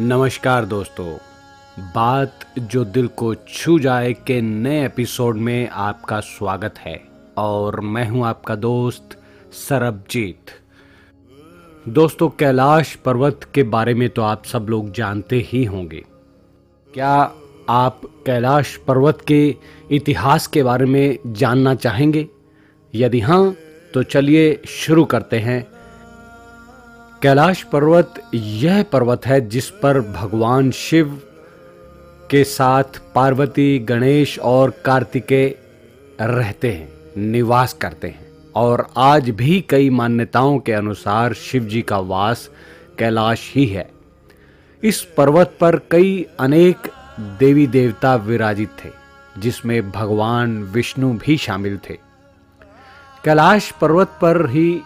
नमस्कार दोस्तों। बात जो दिल को छू जाए के नए एपिसोड में आपका स्वागत है और मैं हूँ आपका दोस्त सरबजीत। दोस्तों, कैलाश पर्वत के बारे में तो आप सब लोग जानते ही होंगे। क्या आप कैलाश पर्वत के इतिहास के बारे में जानना चाहेंगे? यदि हाँ तो चलिए शुरू करते हैं। कैलाश पर्वत यह पर्वत है जिस पर भगवान शिव के साथ पार्वती, गणेश और कार्तिकेय रहते हैं, निवास करते हैं। और आज भी कई मान्यताओं के अनुसार शिव जी का वास कैलाश ही है। इस पर्वत पर कई अनेक देवी देवता विराजित थे, जिसमें भगवान विष्णु भी शामिल थे। कैलाश पर्वत पर ही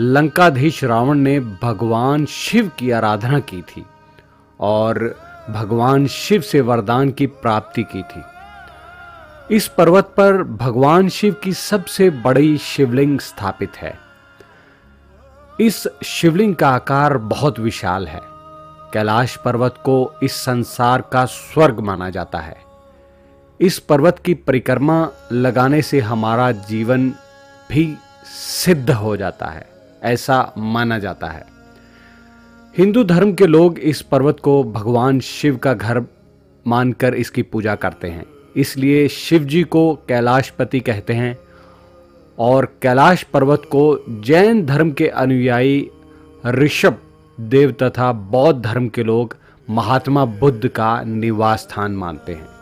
लंकाधीश रावण ने भगवान शिव की आराधना की थी और भगवान शिव से वरदान की प्राप्ति की थी। इस पर्वत पर भगवान शिव की सबसे बड़ी शिवलिंग स्थापित है। इस शिवलिंग का आकार बहुत विशाल है। कैलाश पर्वत को इस संसार का स्वर्ग माना जाता है। इस पर्वत की परिक्रमा लगाने से हमारा जीवन भी सिद्ध हो जाता है। ऐसा माना जाता है। हिंदू धर्म के लोग इस पर्वत को भगवान शिव का घर मानकर इसकी पूजा करते हैं। इसलिए शिव जी को कैलाशपति कहते हैं और कैलाश पर्वत को जैन धर्म के अनुयायी ऋषभ, देव तथा बौद्ध धर्म के लोग महात्मा बुद्ध का निवास स्थान मानते हैं।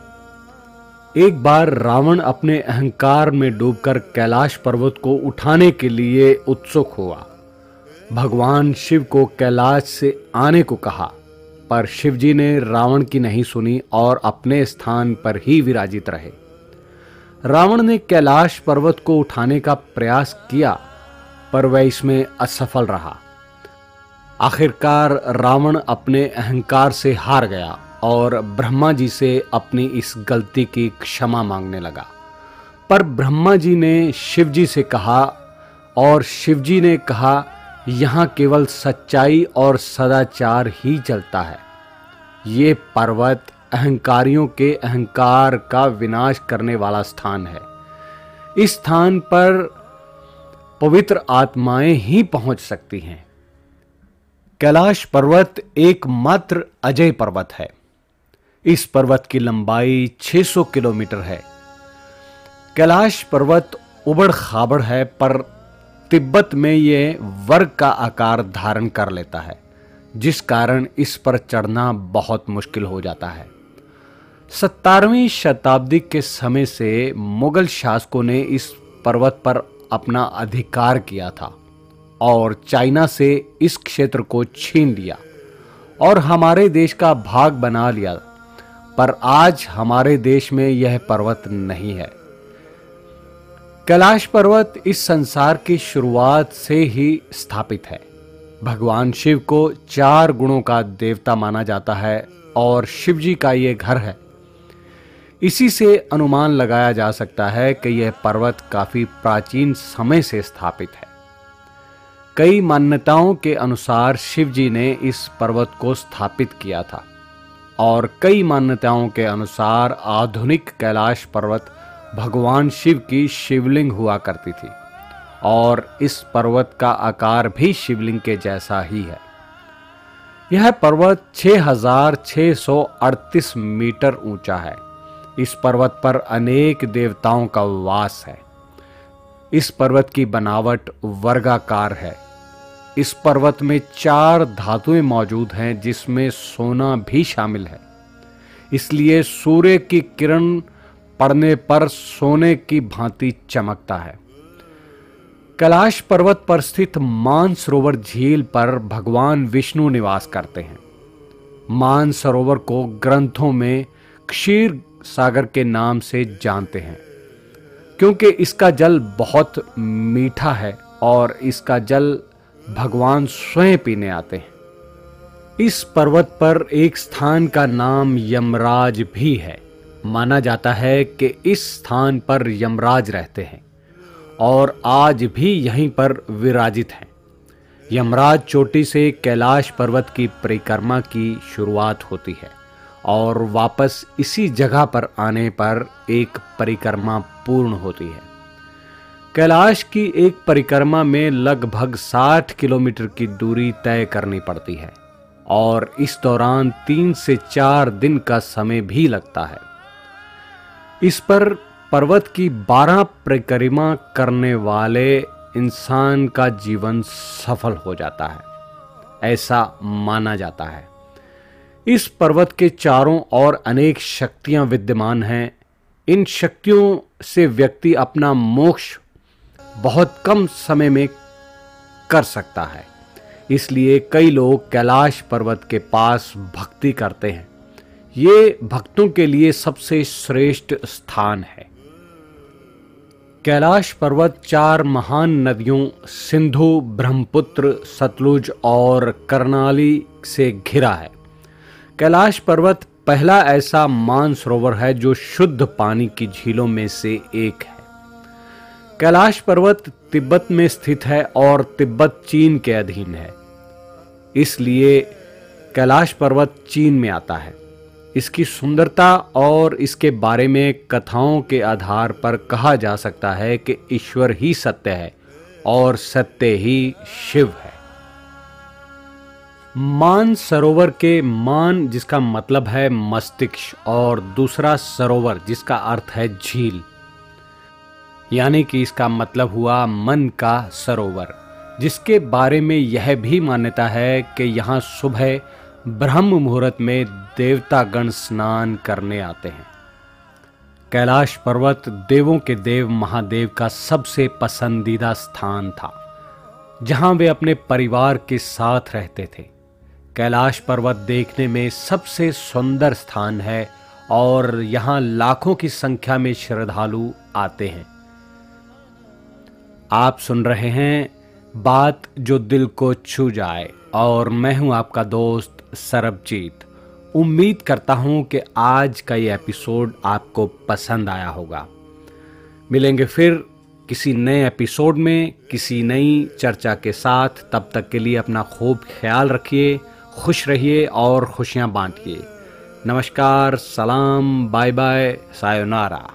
एक बार रावण अपने अहंकार में डूबकर कैलाश पर्वत को उठाने के लिए उत्सुक हुआ। भगवान शिव को कैलाश से आने को कहा, पर शिवजी ने रावण की नहीं सुनी और अपने स्थान पर ही विराजित रहे। रावण ने कैलाश पर्वत को उठाने का प्रयास किया, पर वह इसमें असफल रहा। आखिरकार रावण अपने अहंकार से हार गया। और ब्रह्मा जी से अपनी इस गलती की क्षमा मांगने लगा। पर ब्रह्मा जी ने शिव जी से कहा और शिव जी ने कहा, यहाँ केवल सच्चाई और सदाचार ही चलता है। ये पर्वत अहंकारियों के अहंकार का विनाश करने वाला स्थान है। इस स्थान पर पवित्र आत्माएँ ही पहुँच सकती हैं। कैलाश पर्वत एकमात्र अजय पर्वत है। इस पर्वत की लंबाई 600 किलोमीटर है। कैलाश पर्वत उबड़ खाबड़ है, पर तिब्बत में ये वर्ग का आकार धारण कर लेता है, जिस कारण इस पर चढ़ना बहुत मुश्किल हो जाता है। सत्तारहवीं शताब्दी के समय से मुगल शासकों ने इस पर्वत पर अपना अधिकार किया था और चाइना से इस क्षेत्र को छीन लिया और हमारे देश का भाग बना लिया पर आज हमारे देश में यह पर्वत नहीं है। कैलाश पर्वत इस संसार की शुरुआत से ही स्थापित है। भगवान शिव को चार गुणों का देवता माना जाता है और शिव जी का यह घर है। इसी से अनुमान लगाया जा सकता है कि यह पर्वत काफ़ी प्राचीन समय से स्थापित है। कई मान्यताओं के अनुसार शिव जी ने इस पर्वत को स्थापित किया था। और कई मान्यताओं के अनुसार आधुनिक कैलाश पर्वत भगवान शिव की शिवलिंग हुआ करती थी, और इस पर्वत का आकार भी शिवलिंग के जैसा ही है। यह पर्वत 6638 मीटर ऊँचा है। इस पर्वत पर अनेक देवताओं का वास है। इस पर्वत की बनावट वर्गाकार है। इस पर्वत में चार धातुएँ मौजूद हैं जिसमें सोना भी शामिल है। इसलिए सूर्य की किरण पड़ने पर सोने की भांति चमकता है। कैलाश पर्वत पर स्थित मानसरोवर झील पर भगवान विष्णु निवास करते हैं। मानसरोवर को ग्रंथों में क्षीर सागर के नाम से जानते हैं, क्योंकि इसका जल बहुत मीठा है और इसका जल भगवान स्वयं पीने आते हैं। इस पर्वत पर एक स्थान का नाम यमराज भी है। माना जाता है कि इस स्थान पर यमराज रहते हैं और आज भी यहीं पर विराजित हैं। यमराज चोटी से कैलाश पर्वत की परिक्रमा की शुरुआत होती है और वापस इसी जगह पर आने पर एक परिक्रमा पूर्ण होती है। कैलाश की एक परिक्रमा में लगभग 60 किलोमीटर की दूरी तय करनी पड़ती है और इस दौरान तीन से चार दिन का समय भी लगता है। इस पर पर्वत की बारह परिक्रमा करने वाले इंसान का जीवन सफल हो जाता है, ऐसा माना जाता है। इस पर्वत के चारों ओर अनेक शक्तियाँ विद्यमान हैं। इन शक्तियों से व्यक्ति अपना मोक्ष बहुत कम समय में कर सकता है। इसलिए कई लोग कैलाश पर्वत के पास भक्ति करते हैं। ये भक्तों के लिए सबसे श्रेष्ठ स्थान है। कैलाश पर्वत चार महान नदियों, सिंधु, ब्रह्मपुत्र, सतलुज और करनाली से घिरा है। कैलाश पर्वत पहला ऐसा मानसरोवर है जो शुद्ध पानी की झीलों में से एक है। कैलाश पर्वत तिब्बत में स्थित है और तिब्बत चीन के अधीन है। इसलिए कैलाश पर्वत चीन में आता है। इसकी सुंदरता और इसके बारे में कथाओं के आधार पर कहा जा सकता है कि ईश्वर ही सत्य है और सत्य ही शिव है। मान सरोवर के मान जिसका मतलब है मस्तिष्क और दूसरा सरोवर जिसका अर्थ है झील। यानी कि इसका मतलब हुआ मन का सरोवर, जिसके बारे में यह भी मान्यता है कि यहाँ सुबह ब्रह्म मुहूर्त में देवता गण स्नान करने आते हैं। कैलाश पर्वत देवों के देव महादेव का सबसे पसंदीदा स्थान था, जहाँ वे अपने परिवार के साथ रहते थे। कैलाश पर्वत देखने में सबसे सुंदर स्थान है और यहाँ लाखों की संख्या में श्रद्धालु आते हैं। आप सुन रहे हैं बात जो दिल को छू जाए और मैं हूँ आपका दोस्त सरबजीत। उम्मीद करता हूँ कि आज का ये एपिसोड आपको पसंद आया होगा। मिलेंगे फिर किसी नए एपिसोड में, किसी नई चर्चा के साथ। तब तक के लिए अपना खूब ख्याल रखिए, खुश रहिए और खुशियाँ बांटिए। नमस्कार, सलाम बाय बाय सायोनारा।